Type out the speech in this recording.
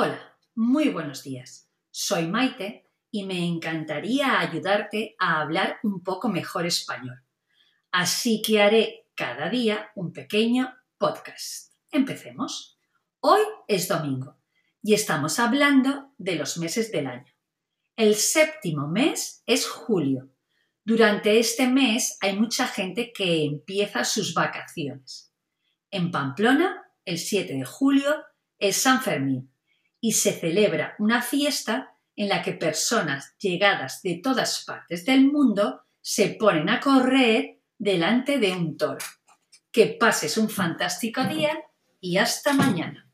Hola, muy buenos días. Soy Maite y me encantaría ayudarte a hablar un poco mejor español. Así que haré cada día un pequeño podcast. Empecemos. Hoy es domingo y estamos hablando de los meses del año. El séptimo mes es julio. Durante este mes hay mucha gente que empieza sus vacaciones. En Pamplona, el 7 de julio, es San Fermín y se celebra una fiesta en la que personas llegadas de todas partes del mundo se ponen a correr delante de un toro. Que pases un fantástico día y hasta mañana.